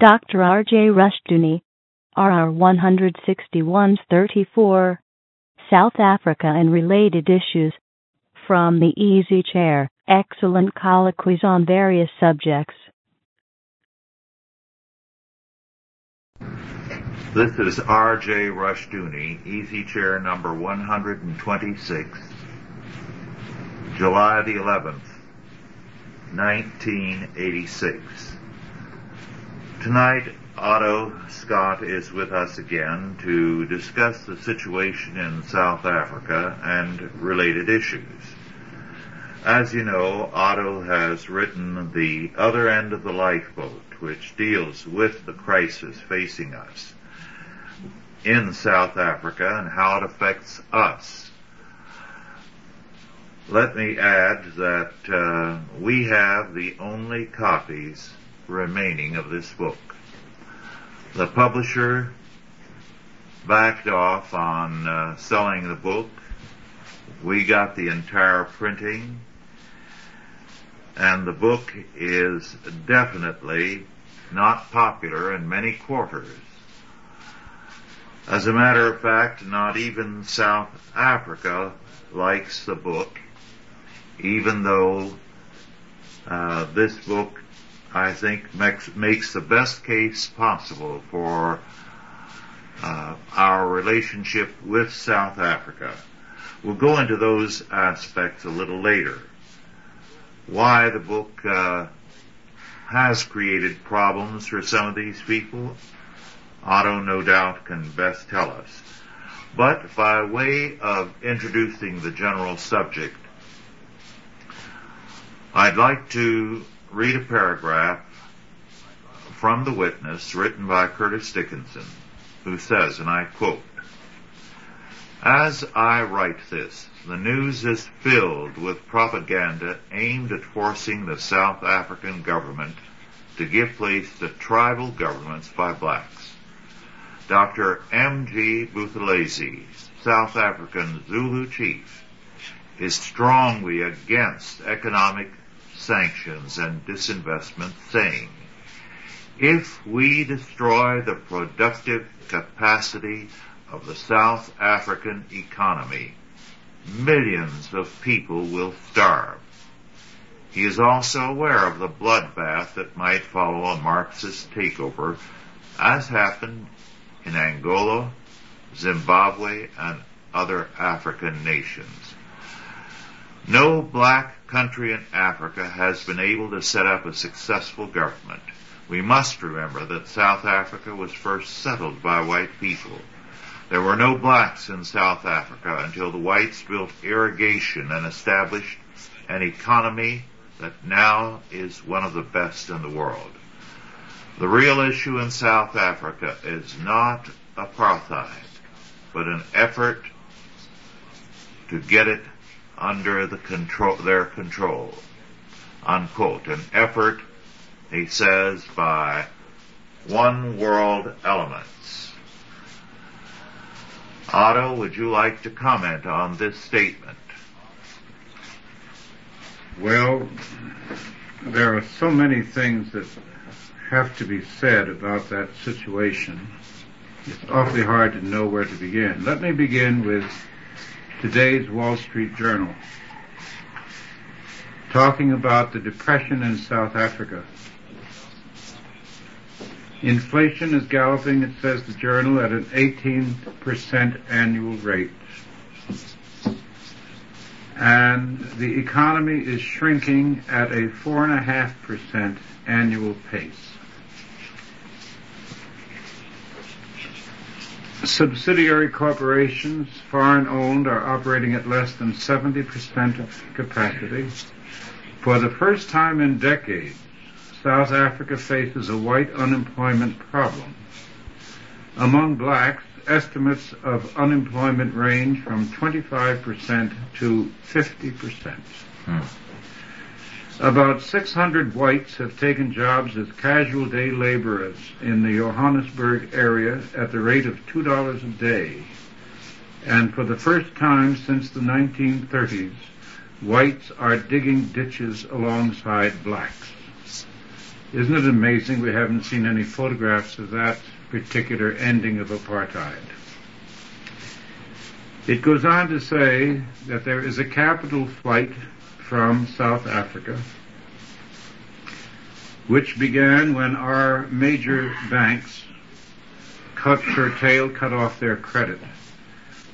Dr. R.J. Rushdoony, RR 161-34, South Africa and Related Issues, from the Easy Chair, excellent colloquies on various subjects. This is R.J. Rushdoony, Easy Chair number 126, July the 11th, 1986. Tonight, Otto Scott is with us again to discuss the situation in South Africa and related issues. As you know, Otto has written The Other End of the Lifeboat, which deals with the crisis facing us in South Africa and how it affects us. Let me add that uh, we have the only copies remaining of this book. The publisher backed off on uh, selling the book. We got the entire printing and the book is definitely not popular in many quarters. As a matter of fact, not even South Africa likes the book, even though uh, this book, I think, makes, makes the best case possible for uh, our relationship with South Africa. We'll go into those aspects a little later. Why the book uh, has created problems for some of these people, Otto no doubt can best tell us. But by way of introducing the general subject, I'd like to read a paragraph from the witness written by Curtis Dickinson, who says, and I quote, As I write this, the news is filled with propaganda aimed at forcing the South African government to give place to tribal governments by blacks. Dr. M.G. Buthelezi, South African Zulu chief, is strongly against economic sanctions and disinvestment, saying, if we destroy the productive capacity of the South African economy, millions of people will starve. He is also aware of the bloodbath that might follow a Marxist takeover, as happened in Angola, Zimbabwe, and other African nations. No black country in Africa has been able to set up a successful government. We must remember that South Africa was first settled by white people. There were no blacks in South Africa until the whites built irrigation and established an economy that now is one of the best in the world. The real issue in South Africa is not apartheid, but an effort to get it under the control, their control. Unquote. An effort, he says, by one world elements. Otto, would you like to comment on this statement? Well, there are so many things that have to be said about that situation. It's awfully hard to know where to begin. Let me begin with today's Wall Street Journal, talking about the depression in South Africa. Inflation is galloping, it says the journal, at an 18% annual rate. And the economy is shrinking at a 4.5% annual pace. Subsidiary corporations, foreign owned, are operating at less than 70% of capacity. For the first time in decades, South Africa faces a white unemployment problem. Among blacks, estimates of unemployment range from 25% to 50%. Hmm. About 600 whites have taken jobs as casual day laborers in the Johannesburg area at the rate of $2 a day. And for the first time since the 1930s, whites are digging ditches alongside blacks. Isn't it amazing we haven't seen any photographs of that particular ending of apartheid? It goes on to say that there is a capital flight from South Africa, which began when our major banks cut, curtailed, cut off their credit.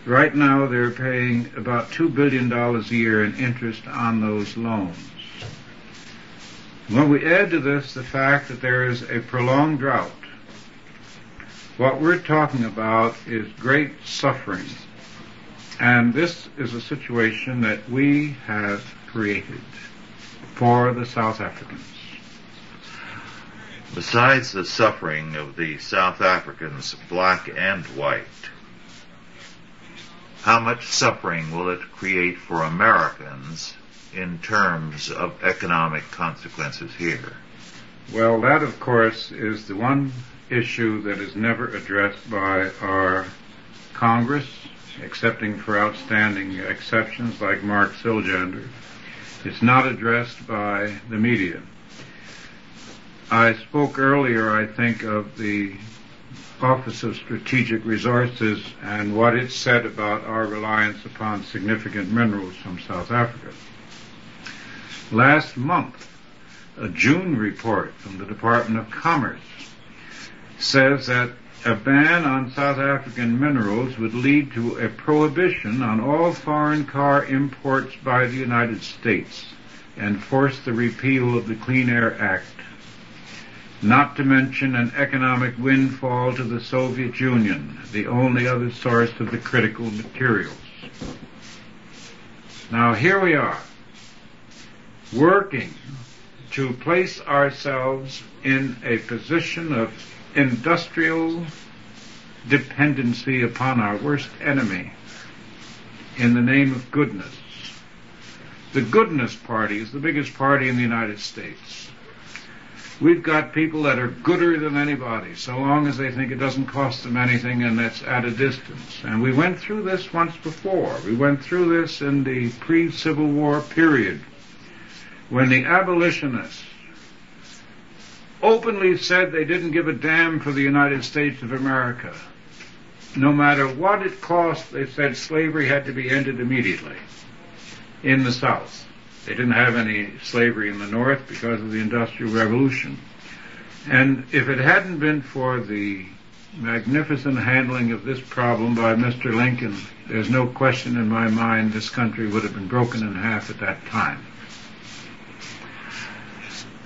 Right now they're paying about $2 billion a year in interest on those loans. When we add to this the fact that there is a prolonged drought, what we're talking about is great suffering. And this is a situation that we have created for the South Africans. Besides the suffering of the South Africans, black and white, how much suffering will it create for Americans in terms of economic consequences here? Well, that of course is the one issue that is never addressed by our Congress, excepting for outstanding exceptions like Mark Siljander. It's not addressed by the media. I spoke earlier, I think, of the Office of Strategic Resources and what it said about our reliance upon significant minerals from South Africa. Last month, a June report from the Department of Commerce says that a ban on South African minerals would lead to a prohibition on all foreign car imports by the United States and force the repeal of the Clean Air Act not to mention an economic windfall to the Soviet Union, the only other source of the critical materials. Now here we are, working to place ourselves in a position of industrial dependency upon our worst enemy in the name of goodness. The goodness party is the biggest party in the United States. We've got people that are gooder than anybody, so long as they think it doesn't cost them anything and that's at a distance. And we went through this once before. We went through this in the pre-Civil War period when the abolitionists openly said they didn't give a damn for the United States of America. No matter what it cost, they said slavery had to be ended immediately in the South. They didn't have any slavery in the North because of the Industrial Revolution. And if it hadn't been for the magnificent handling of this problem by Mr. Lincoln, there's no question in my mind this country would have been broken in half at that time.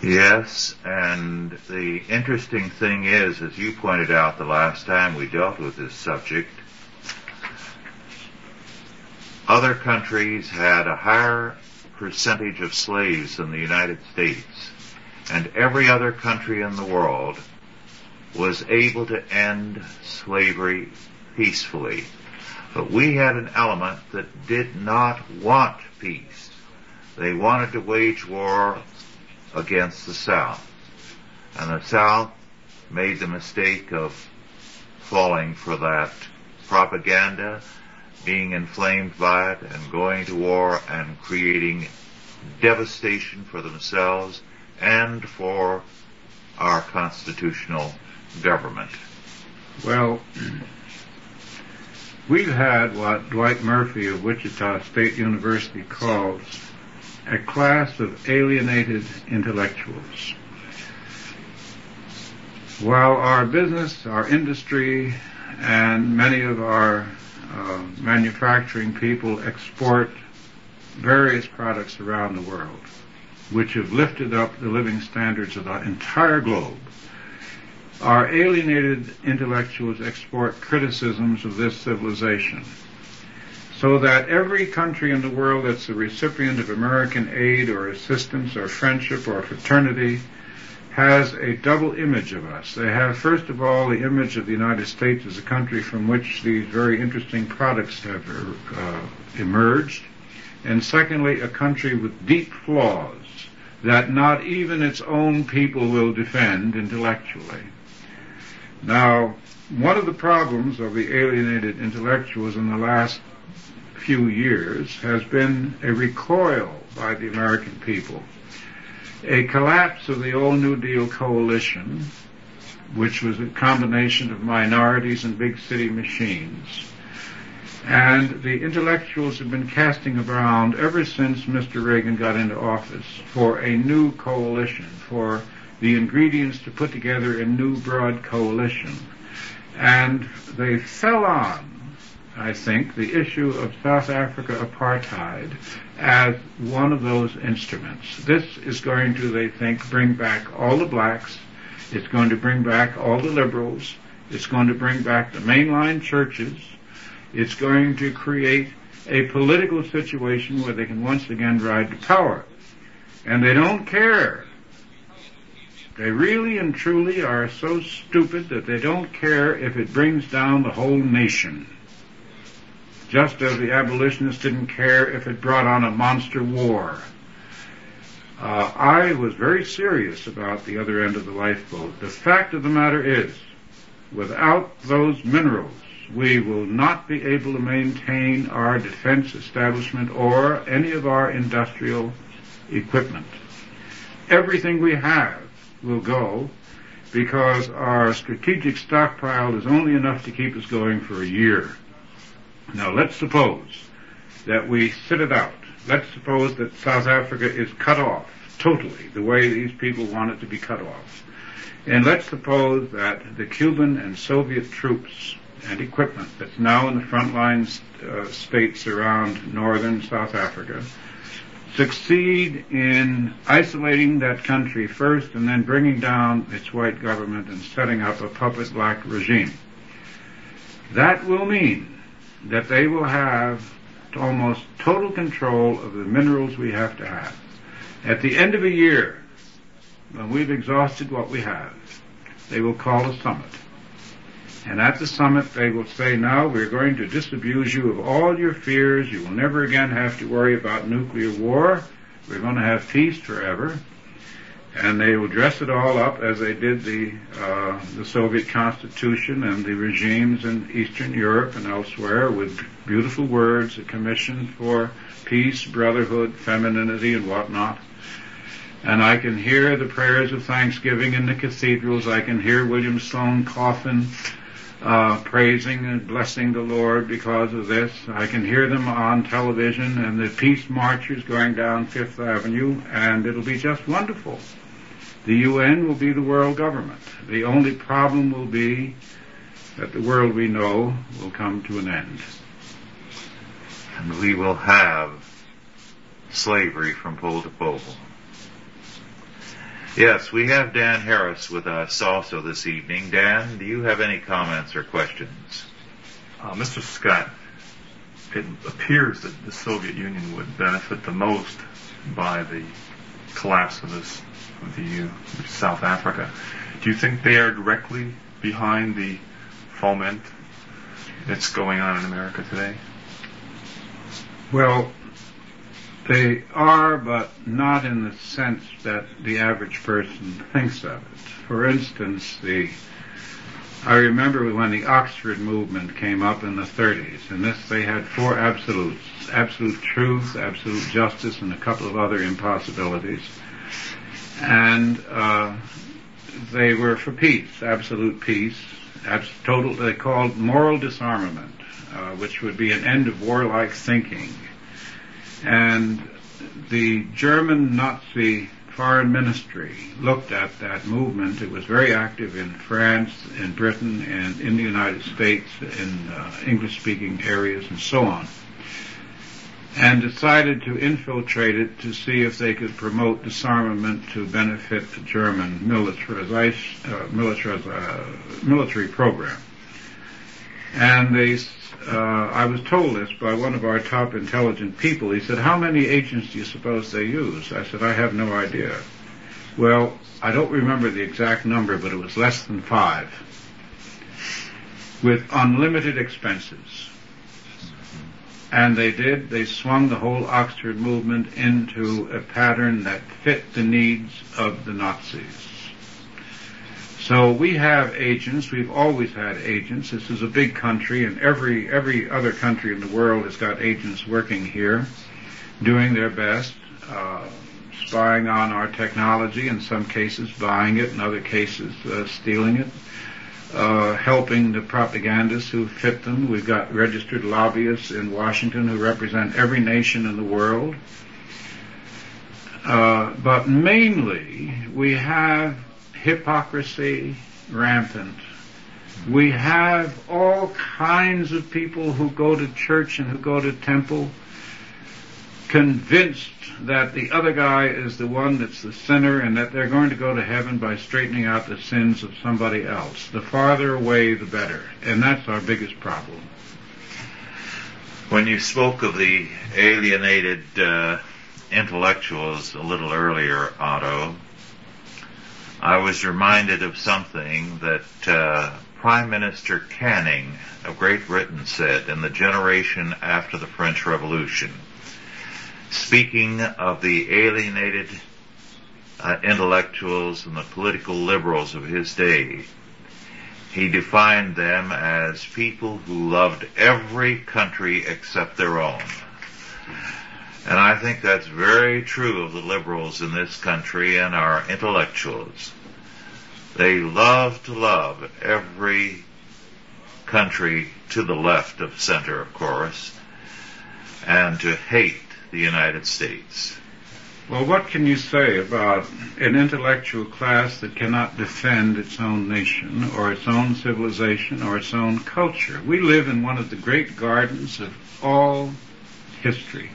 Yes, and the interesting thing is, as you pointed out the last time we dealt with this subject, other countries had a higher percentage of slaves than the United States, and every other country in the world was able to end slavery peacefully. But we had an element that did not want peace. They wanted to wage war against the South. And the South made the mistake of falling for that propaganda being inflamed by it and going to war and creating devastation for themselves and for our constitutional government. Well, we've had what Dwight Murphy of Wichita State University calls a class of alienated intellectuals. While our business, our industry, and many of our uh, manufacturing people export various products around the world, which have lifted up the living standards of the entire globe. Our alienated intellectuals export criticisms of this civilization. So that every country in the world that's a recipient of American aid or assistance or friendship or fraternity has a double image of us. They have, first of all, the image of the United States as a country from which these very interesting products have uh, emerged, and secondly, a country with deep flaws that not even its own people will defend intellectually. Now, one of the problems of the alienated intellectuals in the last few years has been a recoil by the American people a collapse of the old New Deal coalition, which was a combination of minorities and big city machines. And the intellectuals have been casting around ever since Mr. Reagan got into office for a new coalition, for the ingredients to put together a new broad coalition. And they fell on, I think, the issue of South Africa apartheid as one of those instruments. This is going to, they think, bring back all the blacks. It's going to bring back all the liberals. It's going to bring back the mainline churches. It's going to create a political situation where they can once again ride to power. And they don't care they really and truly are so stupid that they don't care if it brings down the whole nation. Just as the abolitionists didn't care if it brought on a monster war. Uh, I was very serious about the other end of the lifeboat. The fact of the matter is, without those minerals, we will not be able to maintain our defense establishment or any of our industrial equipment. Everything we have will go because our strategic stockpile is only enough to keep us going for a year. Now let's suppose that we sit it out. Let's suppose that South Africa is cut off totally the way these people want it to be cut off. And let's suppose that the Cuban and Soviet troops and equipment that's now in the front lines uh, states around northern South Africa succeed in isolating that country first and then bringing down its white government and setting up a puppet black regime. That will mean that they will have almost total control of the minerals we have to have. At the end of a year, when we've exhausted what we have, they will call a summit and at the summit they will say, now we're going to disabuse you of all your fears. You will never again have to worry about nuclear war. We're going to have peace forever. And they will dress it all up as they did the, uh, the Soviet Constitution and the regimes in Eastern Europe and elsewhere with beautiful words, a commission for peace, brotherhood, femininity, and whatnot and I can hear the prayers of thanksgiving in the cathedrals. I can hear William Sloane Coffin uh, praising and blessing the Lord because of this. I can hear them on television and the peace marchers going down Fifth Avenue, and it'll be just wonderful. The UN will be the world government. The only problem will be that the world we know will come to an end. And we will have slavery from pole to pole. Yes, we have Dan Harris with us also this evening. Dan, do you have any comments or questions? Uh, Mr. Scott, it appears that the Soviet Union would benefit the most by the collapse of this the uh, South Africa. Do you think they are directly behind the foment that's going on in America today? Well, they are, but not in the sense that the average person thinks of it. For instance, the I remember when the Oxford movement came up in the 30s, and this they had four absolutes: absolute truth, absolute justice, and a couple of other impossibilities. And uh, they were for peace, absolute peace, abs- total. They called moral disarmament, uh, which would be an end of warlike thinking and the German Nazi foreign ministry looked at that movement. It was very active in France, in Britain, and in the United States, in uh, English-speaking areas, and so on, and decided to infiltrate it to see if they could promote disarmament to benefit the German military, uh, military, uh, military program. And they uh, I was told this by one of our top intelligent people. He said, how many agents do you suppose they use? I said, I have no idea. Well, I don't remember the exact number, but it was less than five. With unlimited expenses. And they did, they swung the whole Oxford movement into a pattern that fit the needs of the Nazis. So we have agents. We've always had agents. This is a big country, and every every other country in the world has got agents working here, doing their best, uh, spying on our technology, in some cases buying it, in other cases uh, stealing it, uh, helping the propagandists who fit them. We've got registered lobbyists in Washington who represent every nation in the world. Uh, but mainly, we have hypocrisy rampant. We have all kinds of people who go to church and who go to temple convinced that the other guy is the one that's the sinner and that they're going to go to heaven by straightening out the sins of somebody else. The farther away, the better. And that's our biggest problem. When you spoke of the alienated uh, intellectuals a little earlier, Otto, I was reminded of something that uh, Prime Minister Canning of Great Britain said in the generation after the French Revolution speaking of the alienated uh, intellectuals and the political liberals of his day, he defined them as people who loved every country except their own. And I think that's very true of the liberals in this country and our intellectuals. They love to love every country to the left of center, of course, and to hate the United States. Well, what can you say about an intellectual class that cannot defend its own nation or its own civilization or its own culture? We live in one of the great gardens of all history.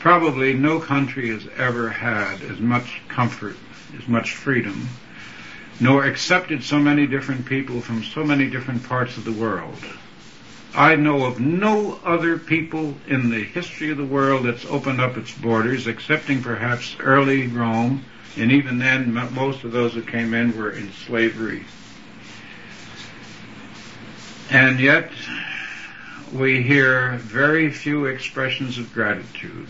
Probably no country has ever had as much comfort, as much freedom, nor accepted so many different people from so many different parts of the world I know of no other people in the history of the world that's opened up its borders, excepting perhaps early Rome, and even then most of those who came in were in slavery. And yet, we hear very few expressions of gratitude.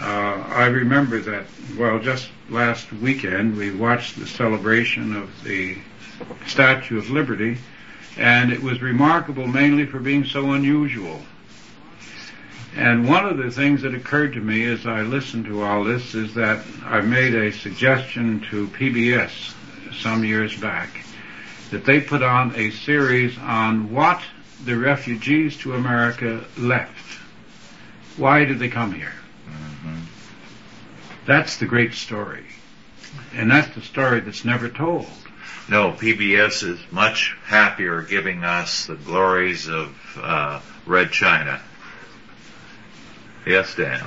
Uh, I remember that, well, just last weekend we watched the celebration of the Statue of Liberty, and it was remarkable mainly for being so unusual. And one of the things that occurred to me as I listened to all this is that I made a suggestion to PBS some years back that they put on a series on what the refugees to America left. Why did they come here? Mm-hmm. That's the great story. And that's the story that's never told. No, PBS is much happier giving us the glories of uh, Red China. Yes, Dan.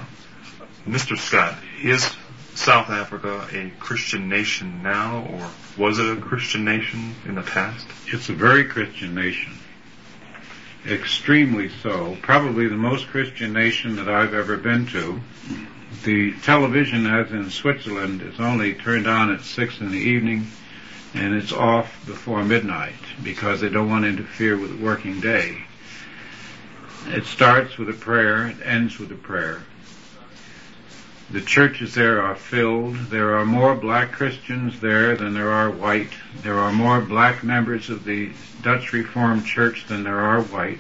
Mr. Scott, is South Africa a Christian nation now, or was it a Christian nation in the past? It's a very Christian nation. Extremely so. Probably the most Christian nation that I've ever been to. The television, as in Switzerland, is only turned on at six in the evening and it's off before midnight because they don't want to interfere with the working day. It starts with a prayer, it ends with a prayer. The churches there are filled. There are more black Christians there than there are white. There are more black members of the Dutch Reformed Church than there are white.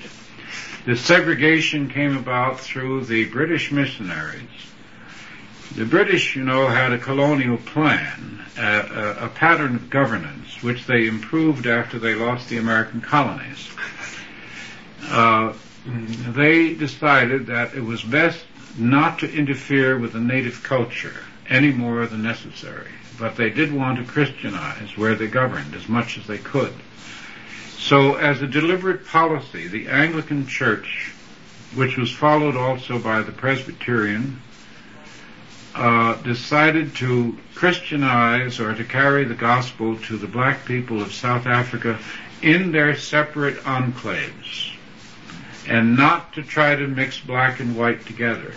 The segregation came about through the British missionaries. The British, you know, had a colonial plan a, a, pattern of governance which they improved after they lost the American colonies. Uh, they decided that it was best not to interfere with the native culture any more than necessary, but they did want to Christianize where they governed as much as they could. So as a deliberate policy, the Anglican Church, which was followed also by the Presbyterian, uh, decided to Christianize or to carry the gospel to the black people of South Africa in their separate enclaves and not to try to mix black and white together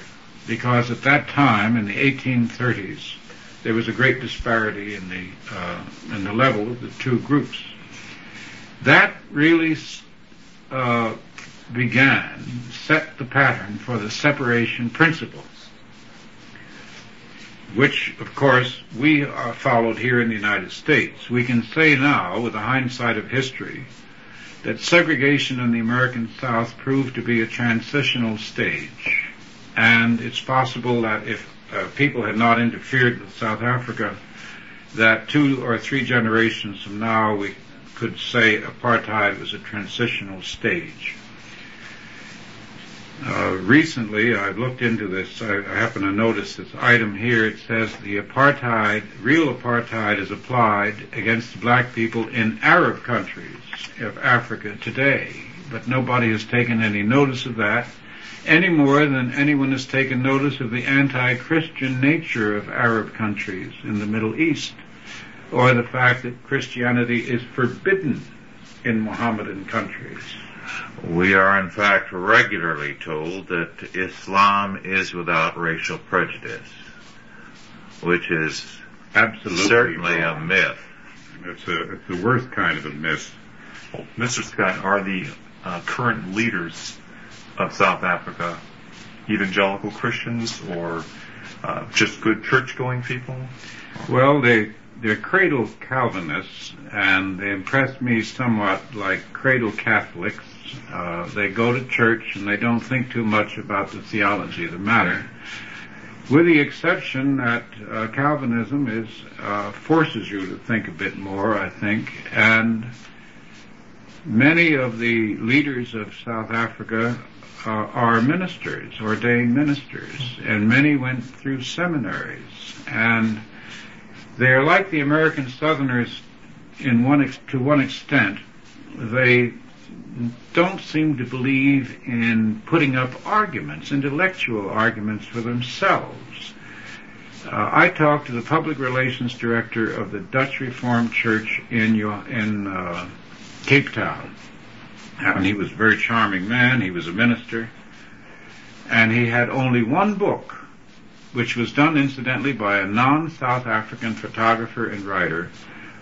because at that time in the 1830s there was a great disparity in the uh, in the level of the two groups. That really uh, began set the pattern for the separation principle which, of course, we followed here in the United States. We can say now, with the hindsight of history, that segregation in the American South proved to be a transitional stage. And it's possible that if uh, people had not interfered with South Africa, that two or three generations from now we could say apartheid was a transitional stage. Uh, recently, I've looked into this. I, I happen to notice this item here. It says the apartheid, real apartheid, is applied against black people in Arab countries of Africa today. But nobody has taken any notice of that, any more than anyone has taken notice of the anti-Christian nature of Arab countries in the Middle East, or the fact that Christianity is forbidden in Mohammedan countries. We are in fact regularly told that Islam is without racial prejudice, which is Absolutely certainly wrong. a myth. It's, a, it's the worst kind of a myth. Well, Mr. Scott, are the uh, current leaders of South Africa evangelical Christians or uh, just good church-going people? Well, they they're cradle Calvinists, and they impress me somewhat like cradle Catholics. Uh, they go to church and they don't think too much about the theology of the matter, with the exception that uh, Calvinism is uh, forces you to think a bit more, I think, and many of the leaders of South Africa uh, are ministers, ordained ministers, and many went through seminaries, and they're like the American Southerners in one ex- to one extent. They don't seem to believe in putting up arguments, intellectual arguments for themselves. Uh, I talked to the public relations director of the Dutch Reformed Church in in uh, Cape Town, and he was a very charming man. He was a minister, and he had only one book, which was done incidentally by a non-South African photographer and writer,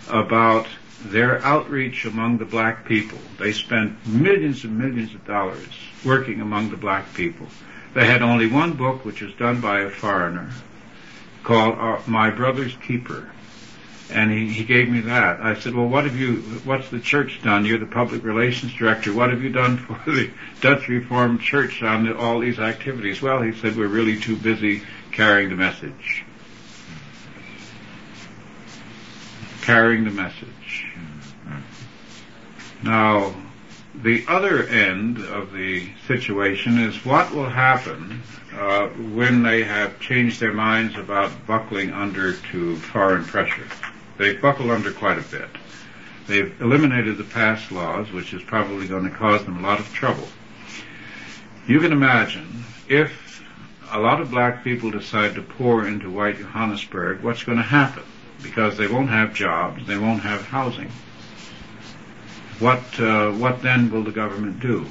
about their outreach among the black people. They spent millions and millions of dollars working among the black people. They had only one book, which was done by a foreigner, called uh, My Brother's Keeper. And he, he gave me that. I said, well, what have you, what's the church done? You're the public relations director. What have you done for the Dutch Reformed Church on all these activities? Well, he said, we're really too busy carrying the message. Carrying the message. Now, the other end of the situation is what will happen uh, when they have changed their minds about buckling under to foreign pressure. They buckle under quite a bit. They've eliminated the pass laws, which is probably going to cause them a lot of trouble. You can imagine if a lot of black people decide to pour into white Johannesburg, what's going to happen? Because they won't have jobs, they won't have housing. What uh, what then will the government do?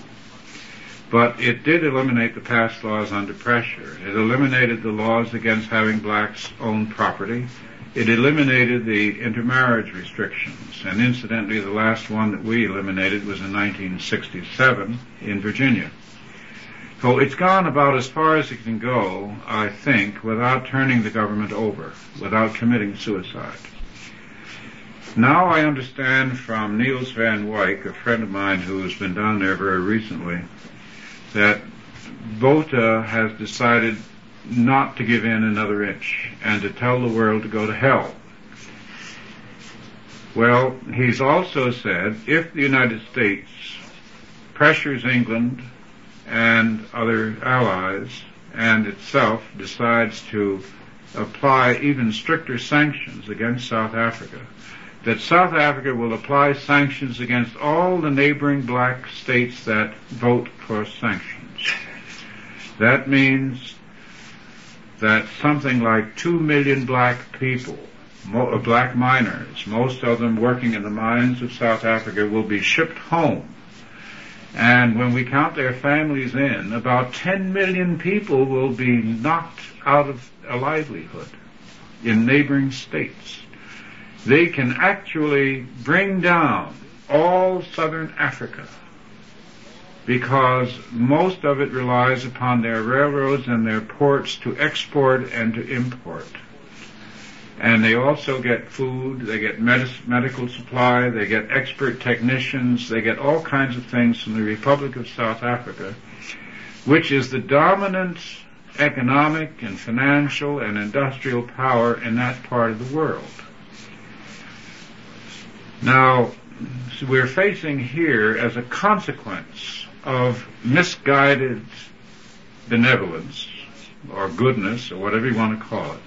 But it did eliminate the pass laws under pressure. It eliminated the laws against having blacks own property. It eliminated the intermarriage restrictions. And incidentally, the last one that we eliminated was in 1967 in Virginia. So it's gone about as far as it can go, I think, without turning the government over, without committing suicide. Now I understand from Niels van Wyk, a friend of mine who has been down there very recently, that Botha has decided not to give in another inch and to tell the world to go to hell. Well, he's also said if the United States pressures England and other allies and itself decides to apply even stricter sanctions against South Africa, that South Africa will apply sanctions against all the neighboring black states that vote for sanctions. That means that something like two million black people, mo- uh, black miners, most of them working in the mines of South Africa, will be shipped home. And when we count their families in, about 10 million people will be knocked out of a livelihood in neighboring states. They can actually bring down all southern Africa because most of it relies upon their railroads and their ports to export and to import. And they also get food, they get medical supply, they get expert technicians, they get all kinds of things from the Republic of South Africa, which is the dominant economic and financial and industrial power in that part of the world. Now, we're facing here as a consequence of misguided benevolence or goodness or whatever you want to call it.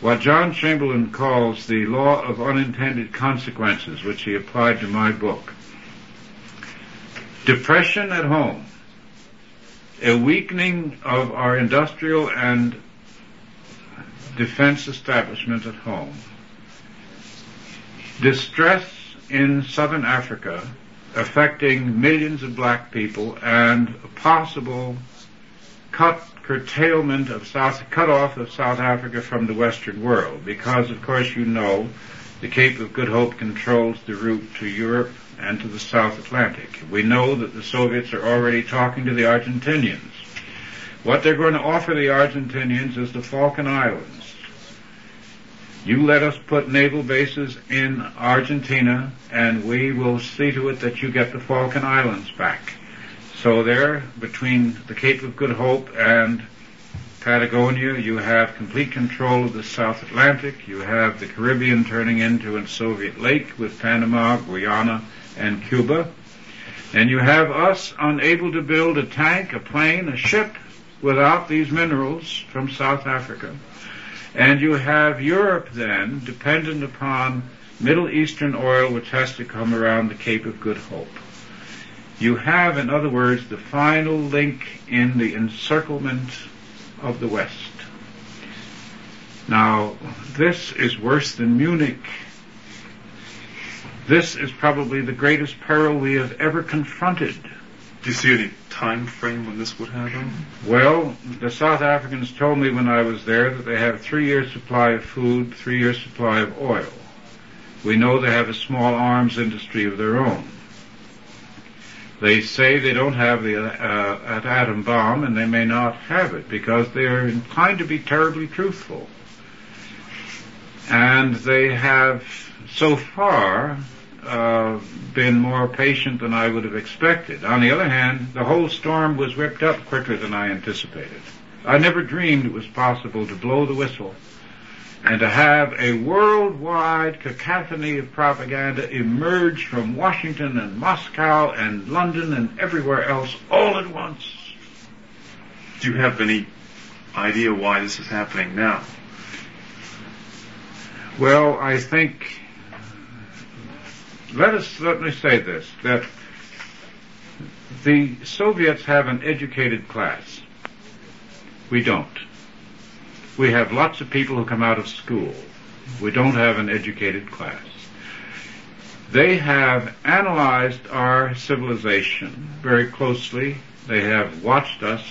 What John Chamberlain calls the law of unintended consequences, which he applied to my book. Depression at home, a weakening of our industrial and defense establishment at home, distress in southern Africa affecting millions of black people and possible cut curtailment of South, cut off of South Africa from the Western world because of course you know the Cape of Good Hope controls the route to Europe and to the South Atlantic. We know that the Soviets are already talking to the Argentinians. What they're going to offer the Argentinians is the Falkland Islands. You let us put naval bases in Argentina and we will see to it that you get the Falkland Islands back. So there, between the Cape of Good Hope and Patagonia, you have complete control of the South Atlantic. You have the Caribbean turning into a Soviet lake with Panama, Guyana, and Cuba. And you have us unable to build a tank, a plane, a ship without these minerals from South Africa. And you have Europe then dependent upon Middle Eastern oil which has to come around the Cape of Good Hope. You have, in other words, the final link in the encirclement of the West. Now, this is worse than Munich. This is probably the greatest peril we have ever confronted. Do you see any time frame when this would happen? Well, the South Africans told me when I was there that they have three years supply of food, three years supply of oil. We know they have a small arms industry of their own. They say they don't have the uh, atom bomb, and they may not have it because they are inclined to be terribly truthful. And they have so far uh, been more patient than I would have expected. On the other hand, the whole storm was whipped up quicker than I anticipated. I never dreamed it was possible to blow the whistle and to have a worldwide cacophony of propaganda emerge from Washington and Moscow and London and everywhere else all at once. Do you have any idea why this is happening now? Well, I think let us let me say this that the Soviets have an educated class. We don't. We have lots of people who come out of school. We don't have an educated class. They have analyzed our civilization very closely. They have watched us,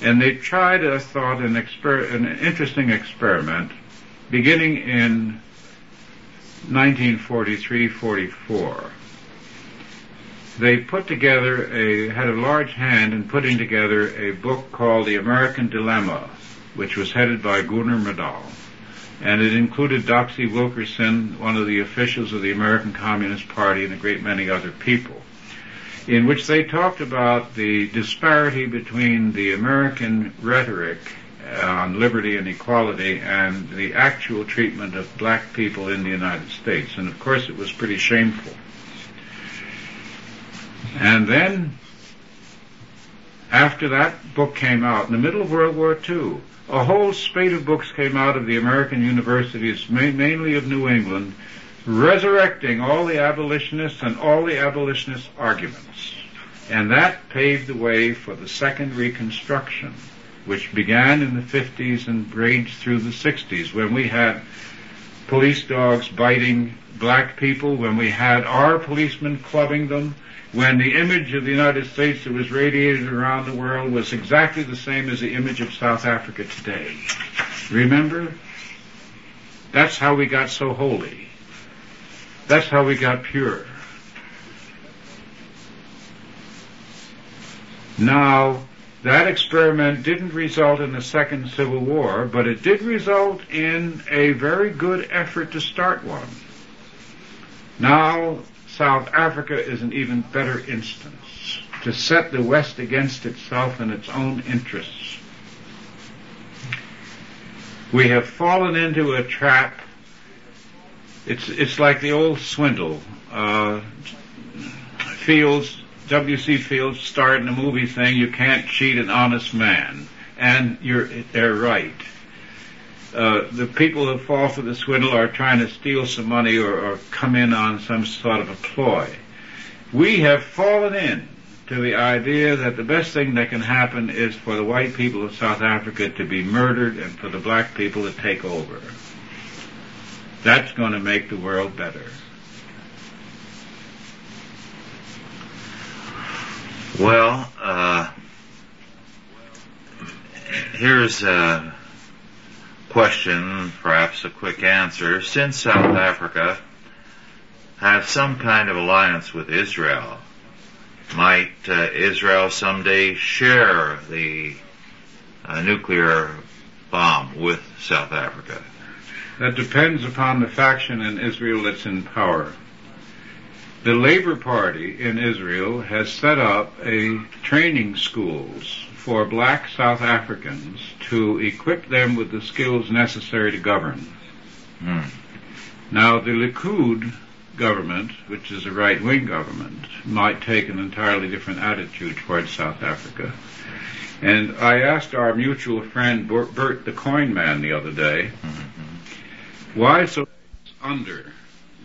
and they tried, I thought, an, exper- an interesting experiment beginning in 1943-44. They put together a, had a large hand in putting together a book called The American Dilemma, which was headed by Gunnar Myrdal. And it included Doxey Wilkerson, one of the officials of the American Communist Party, and a great many other people, in which they talked about the disparity between the American rhetoric uh, on liberty and equality and the actual treatment of black people in the United States. And of course it was pretty shameful. And then, after that book came out, in the middle of World War II, a whole spate of books came out of the American universities, mainly of New England, resurrecting all the abolitionists and all the abolitionist arguments. And that paved the way for the second Reconstruction which began in the 50s and raged through the 60s when we had police dogs biting black people, when we had our policemen clubbing them, when the image of the United States that was radiated around the world was exactly the same as the image of South Africa today. Remember? That's how we got so holy. That's how we got pure. Now, that experiment didn't result in a second civil war, but it did result in a very good effort to start one. Now, South Africa is an even better instance to set the West against itself and its own interests. We have fallen into a trap. It's it's like the old swindle. Uh, Fields, W.C. Fields starred in a movie saying you can't cheat an honest man, and you're they're right. Uh, the people who fall for the swindle are trying to steal some money or, or come in on some sort of a ploy. We have fallen in to the idea that the best thing that can happen is for the white people of South Africa to be murdered and for the black people to take over. That's going to make the world better. Well, uh, here's a question, perhaps a quick answer. Since South Africa has some kind of alliance with Israel, might uh, Israel someday share the uh, nuclear bomb with South Africa? That depends upon the faction in Israel that's in power. The Labor Party in Israel has set up a training schools for black South Africans to equip them with the skills necessary to govern. Hmm. Now the Likud government, which is a right-wing government, might take an entirely different attitude towards South Africa. And I asked our mutual friend Bert the Coin Man the other day, Mm-hmm. why so under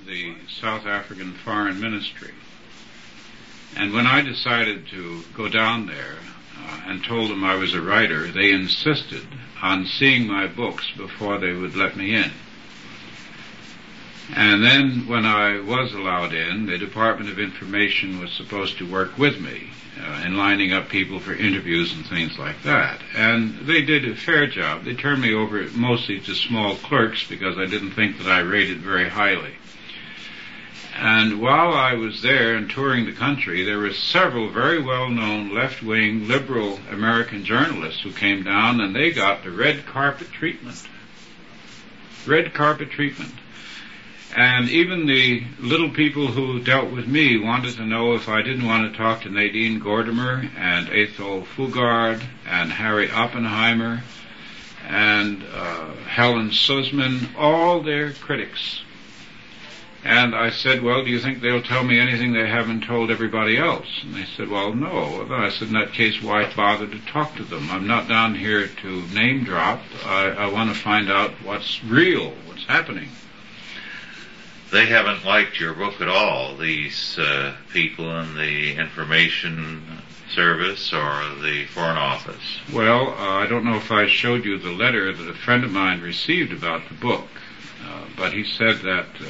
the South African Foreign Ministry? And when I decided to go down there uh, and told them I was a writer, they insisted on seeing my books before they would let me in. And then when I was allowed in, the Department of Information was supposed to work with me uh, in lining up people for interviews and things like that. And they did a fair job. They turned me over mostly to small clerks because I didn't think that I rated very highly. And while I was there and touring the country, there were several very well-known left-wing liberal American journalists who came down and they got the red carpet treatment. Red carpet treatment. And even the little people who dealt with me wanted to know if I didn't want to talk to Nadine Gordimer and Athol Fugard and Harry Oppenheimer and uh, Helen Suzman, all their critics. And I said, well, do you think they'll tell me anything they haven't told everybody else? And they said, well, no. I said, in that case, why bother to talk to them? I'm not down here to name drop. I, I want to find out what's real, what's happening they haven't liked your book at all, these uh, people in the information service or the foreign office. Well, uh, I don't know if I showed you the letter that a friend of mine received about the book, uh, but he said that uh,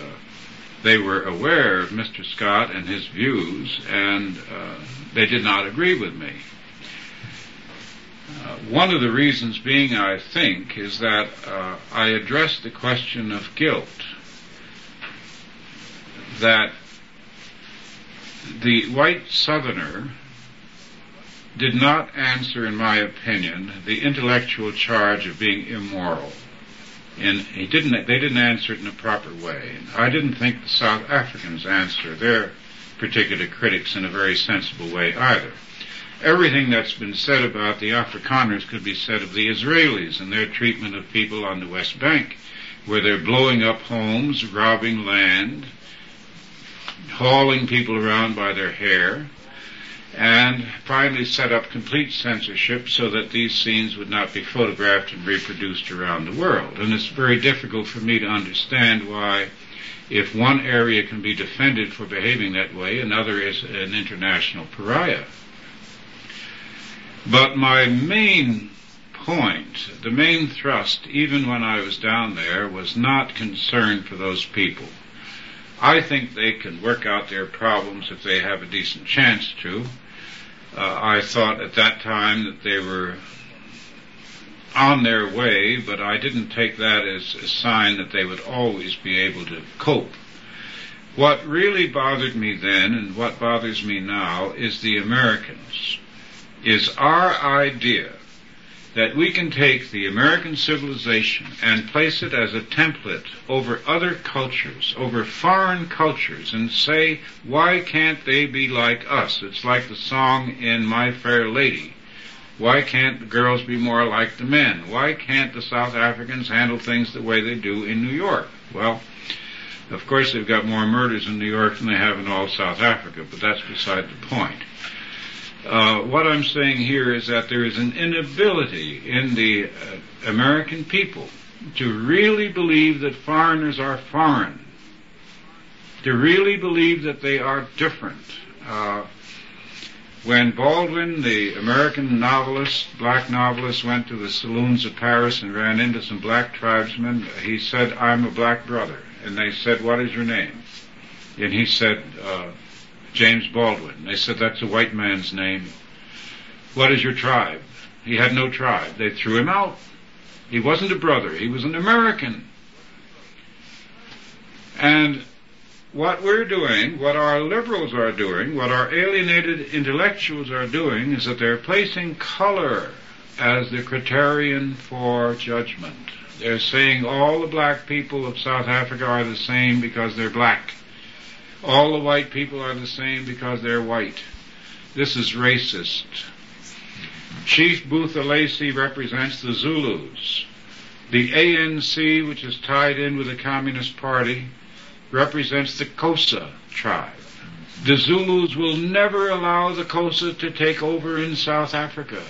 they were aware of Mr. Scott and his views, and uh, they did not agree with me. Uh, one of the reasons being, I think, is that I addressed the question of guilt that the white southerner did not answer, in my opinion, the intellectual charge of being immoral. And he didn't, they didn't answer it in a proper way. I didn't think the South Africans answered their particular critics in a very sensible way either. Everything that's been said about the Afrikaners could be said of the Israelis and their treatment of people on the West Bank, where they're blowing up homes, robbing land, hauling people around by their hair, and finally set up complete censorship so that these scenes would not be photographed and reproduced around the world. And it's very difficult for me to understand why, if one area can be defended for behaving that way, another is an international pariah. But my main point, the main thrust, even when I was down there, was not concern for those people. I think they can work out their problems if they have a decent chance to. Uh, I thought at that time that they were on their way, but I didn't take that as a sign that they would always be able to cope. What really bothered me then and what bothers me now is the Americans, is our idea that we can take the American civilization and place it as a template over other cultures, over foreign cultures, and say, why can't they be like us? It's like the song in My Fair Lady, Why can't the girls be more like the men? Why can't the South Africans handle things the way they do in New York? Well, of course they've got more murders in New York than they have in all South Africa, but that's beside the point. Uh, what I'm saying here is that there is an inability in the uh, American people to really believe that foreigners are foreign, to really believe that they are different. Uh, when Baldwin, the American novelist, black novelist, went to the saloons of Paris and ran into some black tribesmen, he said, I'm a black brother. And they said, what is your name? And he said, uh, James Baldwin. They said, that's a white man's name. What is your tribe? He had no tribe. They threw him out. He wasn't a brother. He was an American. And what we're doing, what our liberals are doing, what our alienated intellectuals are doing is that they're placing color as the criterion for judgment. They're saying all the black people of South Africa are the same because they're black. All the white people are the same because they're white. This is racist. Chief Buthelezi represents the Zulus. The ANC, which is tied in with the Communist Party, represents the Xhosa tribe. The Zulus will never allow the Xhosa to take over in South Africa.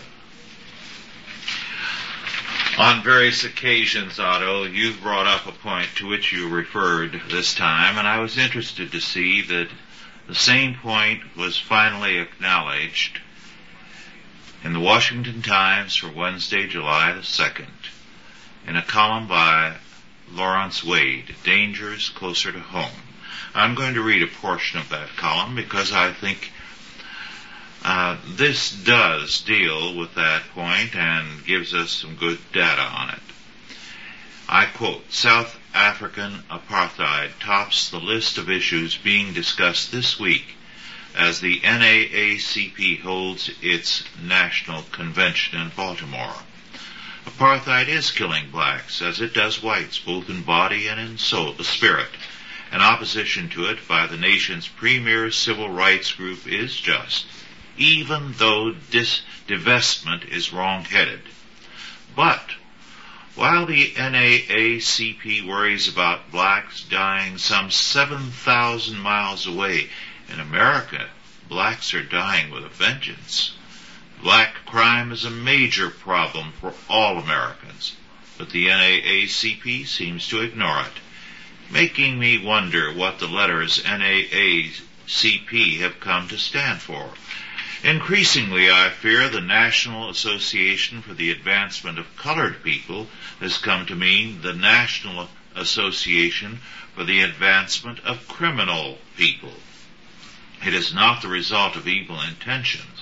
On various occasions, Otto, you've brought up a point to which you referred this time, and I was interested to see that the same point was finally acknowledged in the Washington Times for Wednesday, July the 2nd, in a column by Lawrence Wade, Dangers Closer to Home. I'm going to read a portion of that column because I think uh, this does deal with that point and gives us some good data on it. I quote, South African apartheid tops the list of issues being discussed this week as the NAACP holds its national convention in Baltimore. Apartheid is killing blacks as it does whites, both in body and in soul, the spirit. And opposition to it by the nation's premier civil rights group is just, even though dis- divestment is wrong-headed. But while the NAACP worries about blacks dying some 7,000 miles away, in America, blacks are dying with a vengeance. Black crime is a major problem for all Americans, but the NAACP seems to ignore it, making me wonder what the letters NAACP have come to stand for. Increasingly, I fear the National Association for the Advancement of Colored People has come to mean the National Association for the Advancement of Criminal People. It is not the result of evil intentions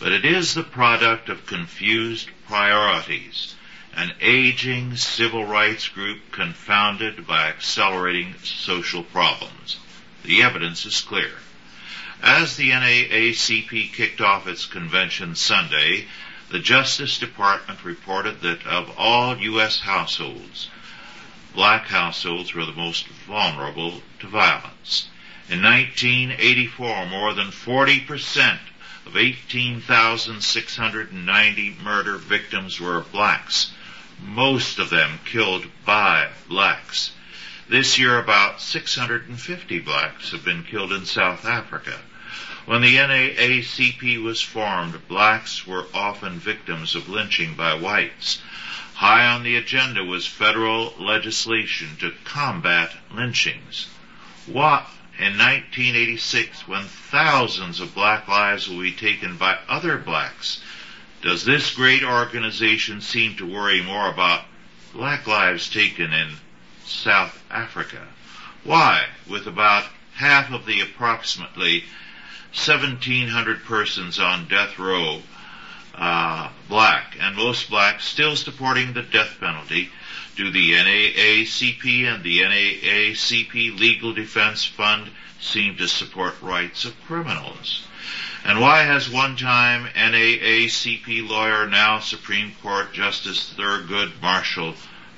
but it is the product of confused priorities, an aging civil rights group confounded by accelerating social problems. The evidence is clear. As the NAACP kicked off its convention Sunday, the Justice Department reported that of all U.S. households, black households were the most vulnerable to violence. In 1984, more than 40 percent of 18,690 murder victims were blacks, most of them killed by blacks. This year about 650 blacks have been killed in South Africa. When the NAACP was formed, blacks were often victims of lynching by whites. High on the agenda was federal legislation to combat lynchings. What in 1986 when thousands of black lives will be taken by other blacks, does this great organization seem to worry more about black lives taken in South Africa? Why, with about half of the approximately 1,700 persons on death row uh, black, and most blacks still supporting the death penalty, do the NAACP and the NAACP Legal Defense Fund seem to support rights of criminals? And why has one-time NAACP lawyer, now Supreme Court Justice Thurgood Marshall,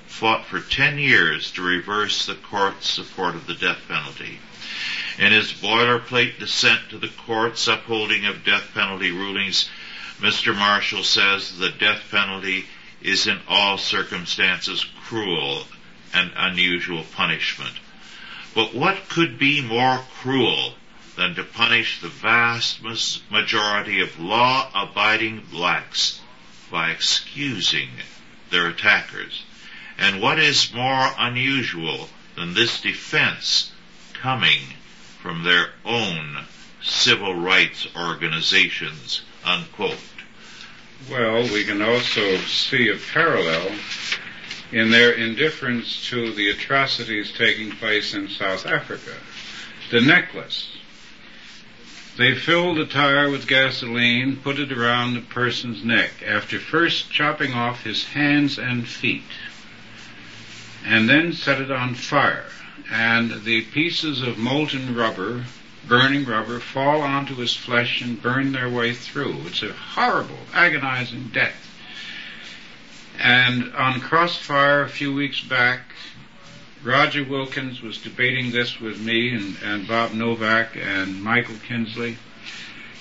fought for 10 years to reverse the court's support of the death penalty? In his boilerplate dissent to the court's upholding of death penalty rulings, Mr. Marshall says the death penalty is in all circumstances cruel and unusual punishment. But what could be more cruel than to punish the vast majority of law-abiding blacks by excusing their attackers? And what is more unusual than this defense coming from their own civil rights organizations, unquote? Well, we can also see a parallel in their indifference to the atrocities taking place in South Africa. The necklace. They filled the tire with gasoline, put it around the person's neck after first chopping off his hands and feet, and then set it on fire. And the pieces of molten rubber burning rubber fall onto his flesh and burn their way through. It's a horrible, agonizing death. And on Crossfire a few weeks back, Roger Wilkins was debating this with me and, and Bob Novak and Michael Kinsley.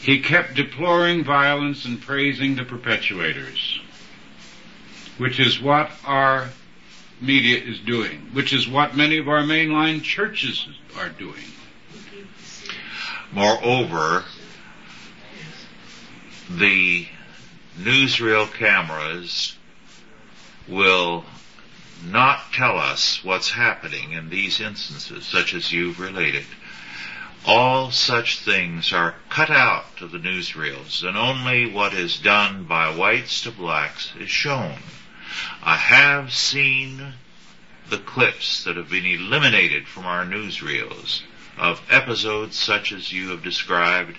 He kept deploring violence and praising the perpetuators, which is what our media is doing, which is what many of our mainline churches are doing. Moreover, the newsreel cameras will not tell us what's happening in these instances, such as you've related. All such things are cut out to the newsreels, and only what is done by whites to blacks is shown. I have seen the clips that have been eliminated from our newsreels of episodes such as you have described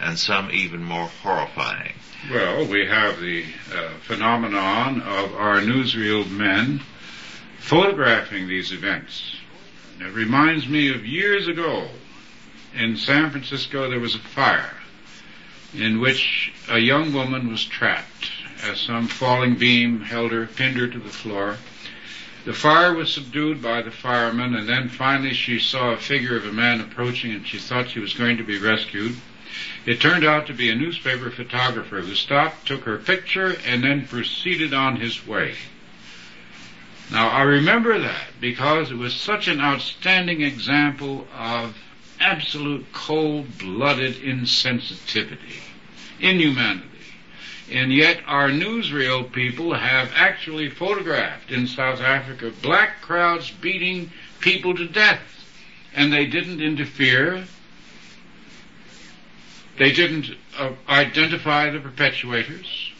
and some even more horrifying. Well, we have the uh, phenomenon of our newsreel men photographing these events. It reminds me of years ago in San Francisco there was a fire in which a young woman was trapped as some falling beam held her, pinned her to the floor. The fire was subdued by the firemen, and then finally she saw a figure of a man approaching, and she thought she was going to be rescued. It turned out to be a newspaper photographer who stopped, took her picture, and then proceeded on his way. Now I remember that because it was such an outstanding example of absolute cold-blooded insensitivity, inhumanity. And yet our newsreel people have actually photographed in South Africa black crowds beating people to death. And they didn't interfere. They didn't uh, identify the perpetuators.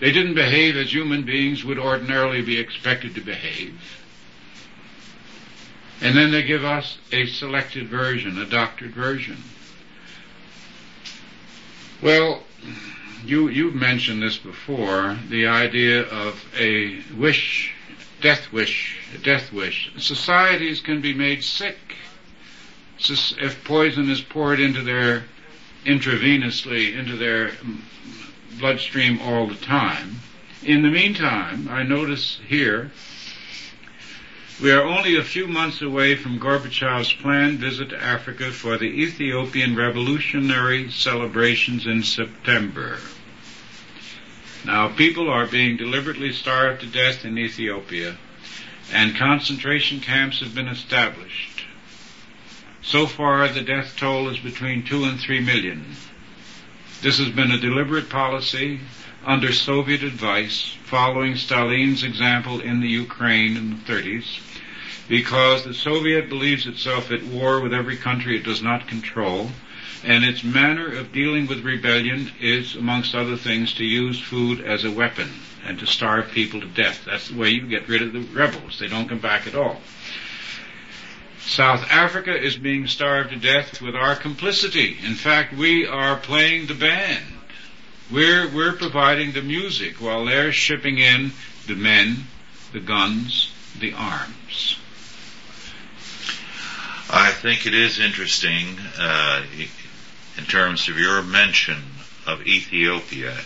They didn't behave as human beings would ordinarily be expected to behave. And then they give us a selected version, a doctored version. Well, you you've mentioned this before, the idea of a wish, death wish, death wish. Societies can be made sick if poison is poured into their intravenously into their bloodstream all the time. In the meantime, I notice here we are only a few months away from Gorbachev's planned visit to Africa for the Ethiopian revolutionary celebrations in September. Now, people are being deliberately starved to death in Ethiopia, and concentration camps have been established. So far, the death toll is between two and three million. This has been a deliberate policy under Soviet advice, following Stalin's example in the Ukraine in the 30s, because the Soviet believes itself at war with every country it does not control, and its manner of dealing with rebellion is, amongst other things, to use food as a weapon and to starve people to death. That's the way you get rid of the rebels. They don't come back at all. South Africa is being starved to death with our complicity. In fact, we are playing the band. We're, we're providing the music while they're shipping in the men, the guns, the arms. I think it is interesting uh, in terms of your mention of Ethiopia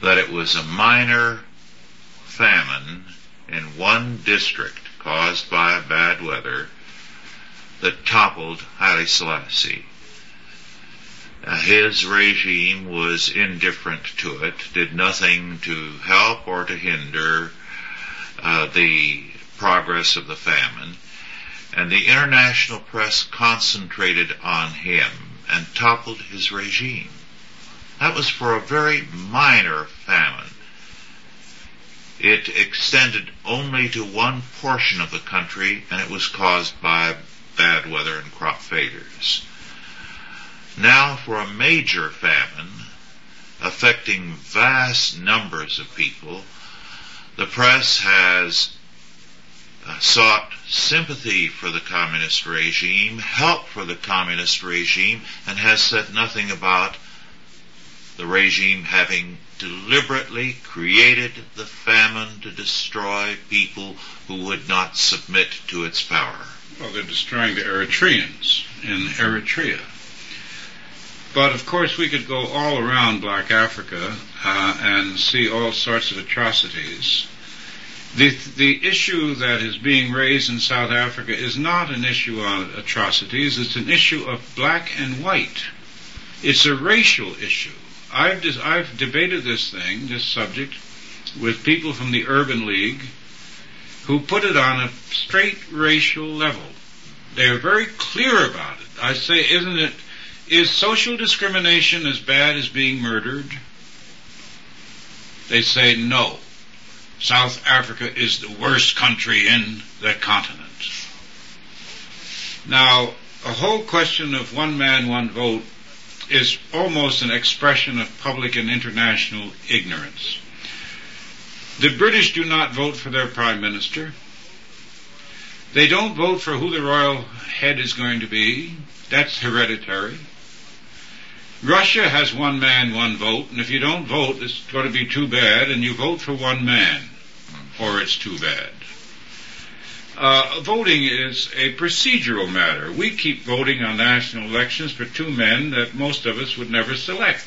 that it was a minor famine in one district caused by bad weather that toppled Haile Selassie. uh, his regime was indifferent to it, did nothing to help or to hinder uh, the progress of the famine, and the international press concentrated on him and toppled his regime. That was for a very minor famine. It extended only to one portion of the country and it was caused by bad weather and crop failures. Now for a major famine affecting vast numbers of people, the press has sought sympathy for the communist regime, help for the communist regime, and has said nothing about the regime having deliberately created the famine to destroy people who would not submit to its power. Well, they're destroying the Eritreans in Eritrea. But of course, we could go all around Black Africa uh, and see all sorts of atrocities. The, the issue that is being raised in South Africa is not an issue of atrocities, it's an issue of black and white. It's a racial issue. I've, dis- I've debated this thing, this subject, with people from the Urban League who put it on a straight racial level. They are very clear about it. I say, isn't it, is social discrimination as bad as being murdered? They say no. South Africa is the worst country in the continent. Now, a whole question of one man, one vote is almost an expression of public and international ignorance. The British do not vote for their prime minister. They don't vote for who the royal head is going to be. That's hereditary. Russia has one man, one vote, and if you don't vote, it's going to be too bad, and you vote for one man, or it's too bad. Uh, voting is a procedural matter. We keep voting on national elections for two men that most of us would never select.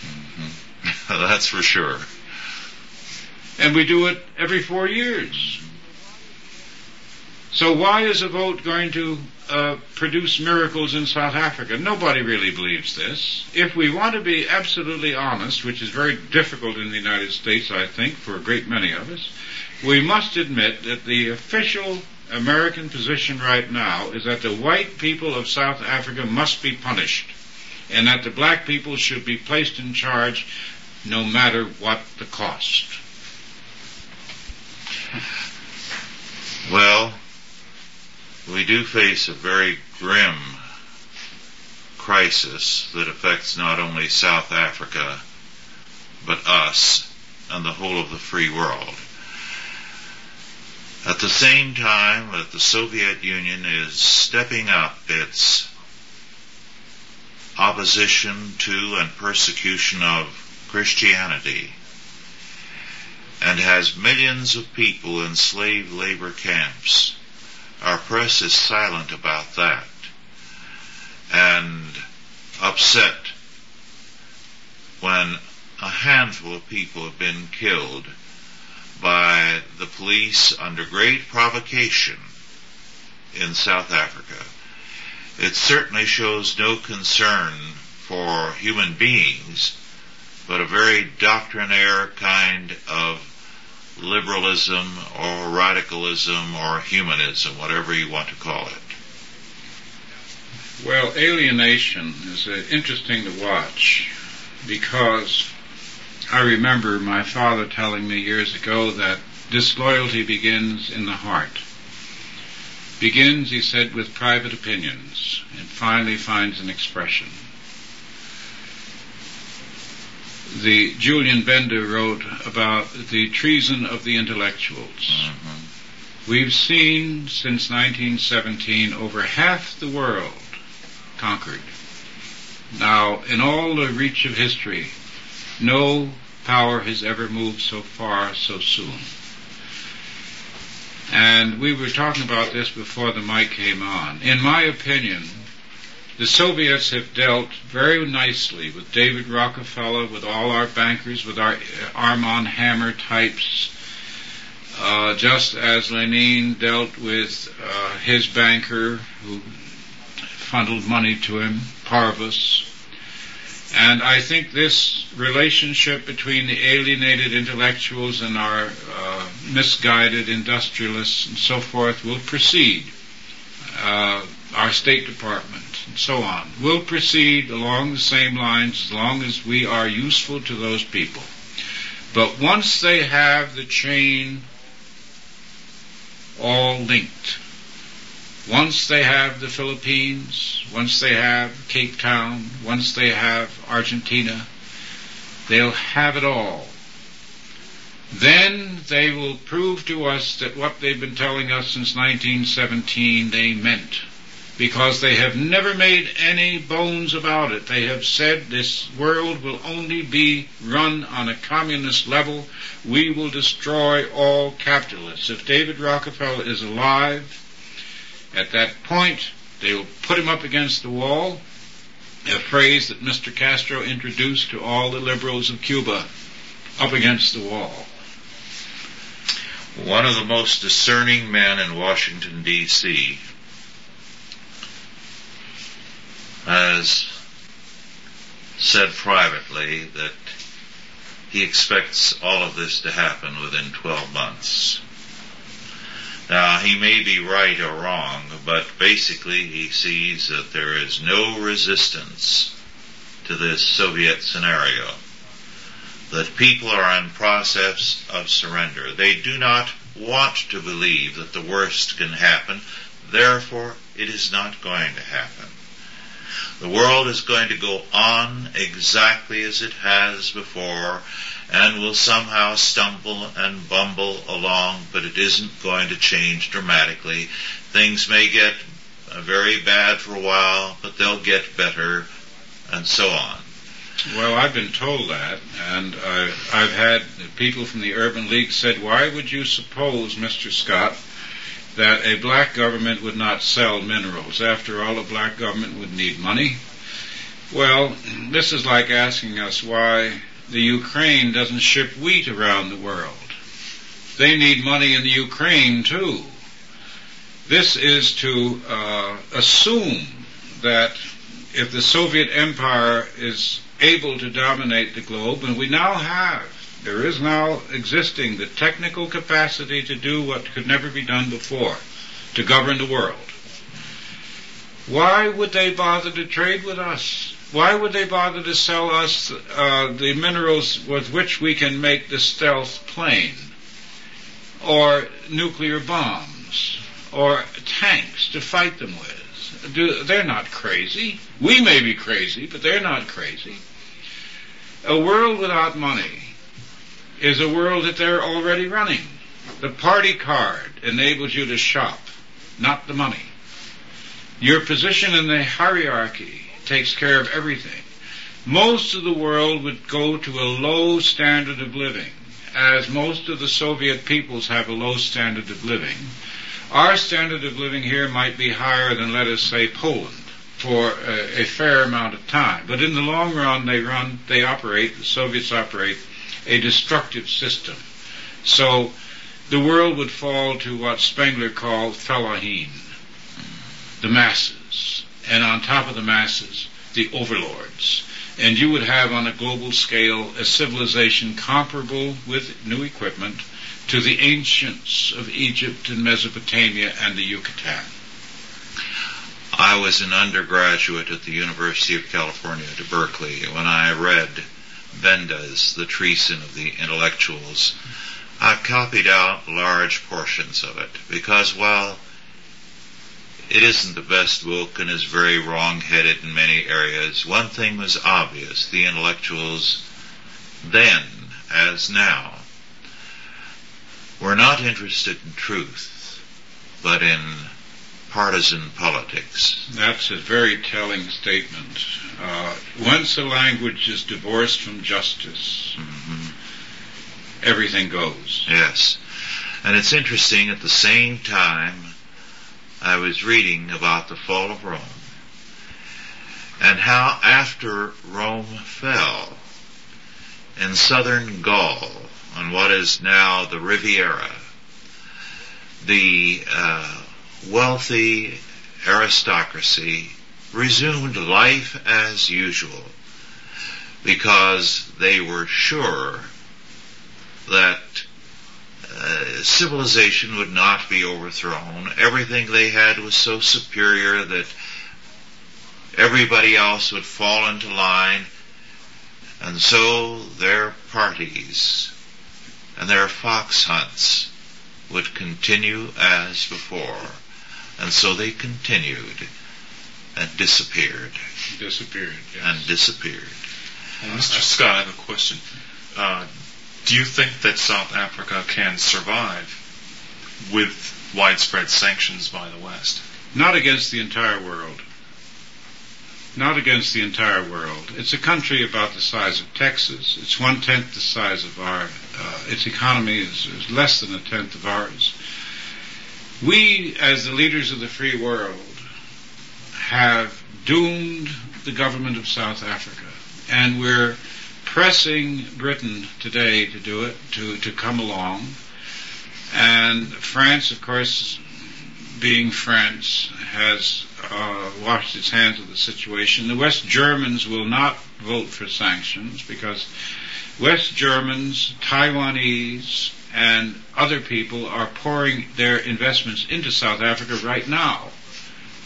Mm-hmm. That's for sure. And we do it every four years. So why is a vote going to uh, produce miracles in South Africa? Nobody really believes this. If we want to be absolutely honest, which is very difficult in the United States, I think, for a great many of us, we must admit that the official American position right now is that the white people of South Africa must be punished and that the black people should be placed in charge no matter what the cost. Well, we do face a very grim crisis that affects not only South Africa, but us and the whole of the free world. At the same time that the Soviet Union is stepping up its opposition to and persecution of Christianity and has millions of people in slave labor camps our press is silent about that and upset when a handful of people have been killed by the police under great provocation in South Africa. It certainly shows no concern for human beings, but a very doctrinaire kind of liberalism or radicalism or humanism, whatever you want to call it? Well, alienation is uh, interesting to watch because I remember my father telling me years ago that disloyalty begins in the heart. Begins, he said, with private opinions and finally finds an expression. The Julien Benda wrote about the treason of the intellectuals. Mm-hmm. We've seen since 1917 over half the world conquered. Now, in all the reach of history, no power has ever moved so far so soon. And we were talking about this before the mic came on. In my opinion, the Soviets have dealt very nicely with David Rockefeller, with all our bankers, with our Armand Hammer types, uh, just as Lenin dealt with uh, his banker who funneled money to him, Parvus. And I think this relationship between the alienated intellectuals and our uh, misguided industrialists and so forth will proceed. Uh, our State Department and so on will proceed along the same lines as long as we are useful to those people. But once they have the chain all linked, once they have the Philippines, once they have Cape Town, once they have Argentina, they'll have it all. Then they will prove to us that what they've been telling us since 1917 they meant. Because they have never made any bones about it. They have said this world will only be run on a communist level. We will destroy all capitalists. If David Rockefeller is alive, at that point, they will put him up against the wall, a phrase that Mr. Castro introduced to all the liberals of Cuba, up against the wall. One of the most discerning men in Washington, D.C. has said privately that he expects all of this to happen within 12 months. Now, he may be right or wrong, but basically he sees that there is no resistance to this Soviet scenario. That people are in process of surrender. They do not want to believe that the worst can happen, therefore it is not going to happen. The world is going to go on exactly as it has before, and will somehow stumble and bumble along, but it isn't going to change dramatically. Things may get uh, very bad for a while, but they'll get better, and so on. Well, I've been told that, and uh, I've had people from the Urban League said, "Why would you suppose, Mr. Scott, that a black government would not sell minerals? After all, a black government would need money." Well, this is like asking us why the Ukraine doesn't ship wheat around the world. They need money in the Ukraine too. This is to uh, assume that if the Soviet Empire is able to dominate the globe, and we now have, there is now existing the technical capacity to do what could never be done before, to govern the world. Why would they bother to trade with us? Why would they bother to sell us uh, the minerals with which we can make the stealth plane, or nuclear bombs, or tanks to fight them with? Do, they're not crazy. We may be crazy, but they're not crazy. A world without money is a world that they're already running. The party card enables you to shop, not the money. Your position in the hierarchy takes care of everything. Most of the world would go to a low standard of living, as most of the Soviet peoples have a low standard of living. Our standard of living here might be higher than, let us say, Poland for a, a fair amount of time. But in the long run, they run, they operate, the Soviets operate a destructive system. So the world would fall to what Spengler called fellaheen, the masses and on top of the masses, the overlords. And you would have on a global scale a civilization comparable with new equipment to the ancients of Egypt and Mesopotamia and the Yucatan. I was an undergraduate at the University of California at Berkeley when I read Benda's The Treason of the Intellectuals. I copied out large portions of it because while it isn't the best book and is very wrong-headed in many areas. One thing was obvious. The intellectuals then, as now, were not interested in truth, but in partisan politics. That's a very telling statement. Uh, once a language is divorced from justice, mm-hmm. everything goes. Yes. And it's interesting at the same time I was reading about the fall of Rome and how after Rome fell in southern Gaul on what is now the Riviera, the uh, wealthy aristocracy resumed life as usual. because they were sure that uh, civilization would not be overthrown. Everything they had was so superior that everybody else would fall into line. And so their parties and their fox hunts would continue as before. And so they continued and disappeared. Disappeared, yes. And disappeared. Mr. Scott, I have a question. Uh, do you think that South Africa can survive with widespread sanctions by the West? Not against the entire world. Not against the entire world. It's a country about the size of Texas. It's one tenth the size of our. Uh, its economy is, is less than a tenth of ours. We, as the leaders of the free world, have doomed the government of South Africa, and we're pressing Britain today to do it, to, to come along. And France, of course, being France, has uh, washed its hands of the situation. The West Germans will not vote for sanctions because West Germans, Taiwanese, and other people are pouring their investments into South Africa right now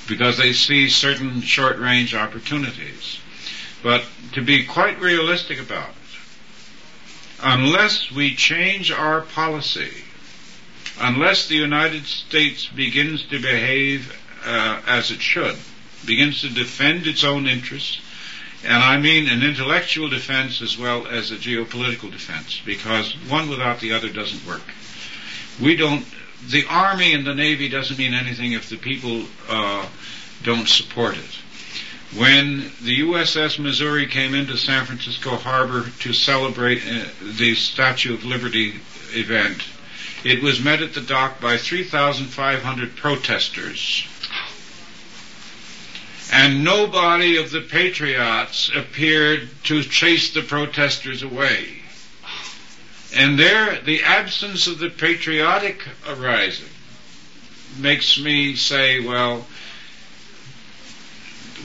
because they see certain short range opportunities. But to be quite realistic about it, unless we change our policy, unless the United States begins to behave uh, as it should, begins to defend its own interests, and I mean an intellectual defense as well as a geopolitical defense, because one without the other doesn't work. We don't, the Army and the Navy doesn't mean anything if the people uh, don't support it. When the USS Missouri came into San Francisco Harbor to celebrate uh, the Statue of Liberty event, it was met at the dock by 3,500 protesters. And nobody of the patriots appeared to chase the protesters away. And there, the absence of the patriotic arising makes me say, well,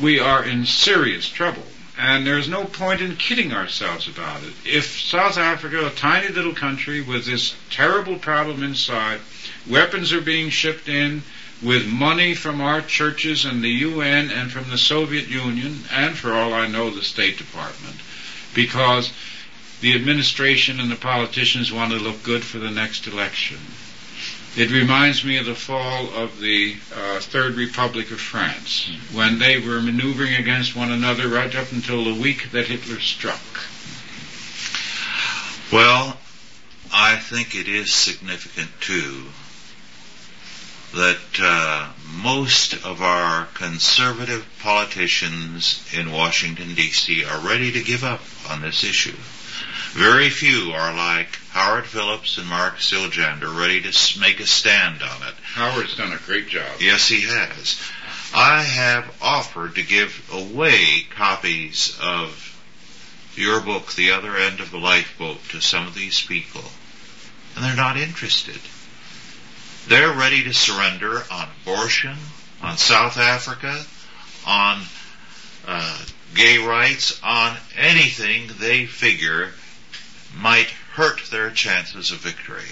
we are in serious trouble. And there's no point in kidding ourselves about it. If South Africa, a tiny little country with this terrible problem inside, weapons are being shipped in with money from our churches and the UN and from the Soviet Union, and for all I know, the State Department, because the administration and the politicians want to look good for the next election. It reminds me of the fall of the uh, Third Republic of France, when they were maneuvering against one another right up until the week that Hitler struck. Well, I think it is significant too that uh, most of our conservative politicians in Washington D.C. are ready to give up on this issue. Very few are like Howard Phillips and Mark Siljander ready to make a stand on it. Howard's done a great job. Yes, he has. I have offered to give away copies of your book, The Other End of the Lifeboat, to some of these people, and they're not interested. They're ready to surrender on abortion, on South Africa, on uh, gay rights, on anything they figure might hurt their chances of victory.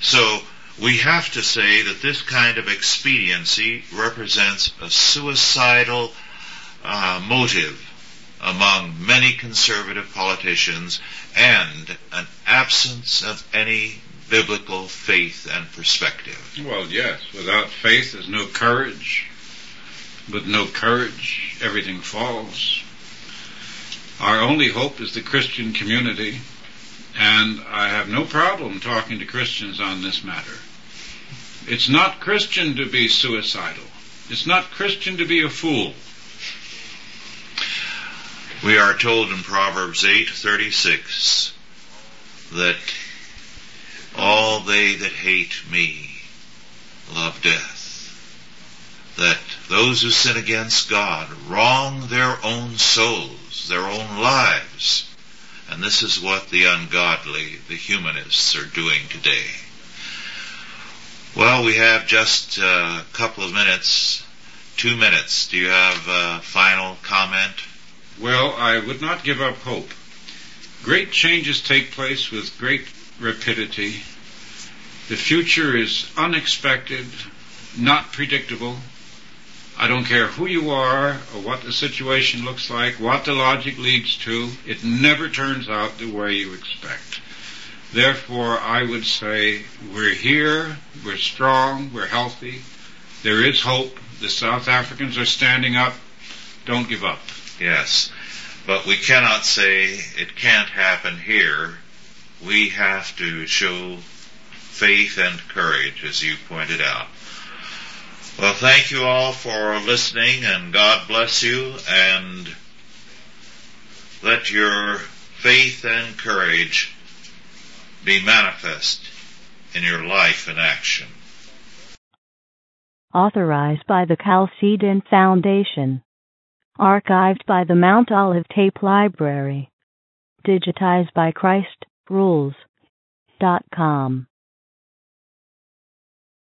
So we have to say that this kind of expediency represents a suicidal uh, motive among many conservative politicians and an absence of any biblical faith and perspective. Well, yes. Without faith, there's no courage. With no courage, everything falls. Our only hope is the Christian community and I have no problem talking to Christians on this matter. It's not Christian to be suicidal. It's not Christian to be a fool. We are told in Proverbs 8:36 that all they that hate me love death. That those who sin against God wrong their own souls, their own lives and this is what the ungodly, the humanists, are doing today. Well, we have just a couple of minutes, two minutes. Do you have a final comment? Well, I would not give up hope. Great changes take place with great rapidity. The future is unexpected, not predictable. I don't care who you are or what the situation looks like, what the logic leads to, it never turns out the way you expect. Therefore, I would say we're here, we're strong, we're healthy, there is hope, the South Africans are standing up, don't give up. Yes. But we cannot say it can't happen here. We have to show faith and courage, as you pointed out. Well, thank you all for listening and God bless you and let your faith and courage be manifest in your life and action. Authorized by the Chalcedon Foundation. Archived by the Mount Olive Tape Library. Digitized by Christrules.com.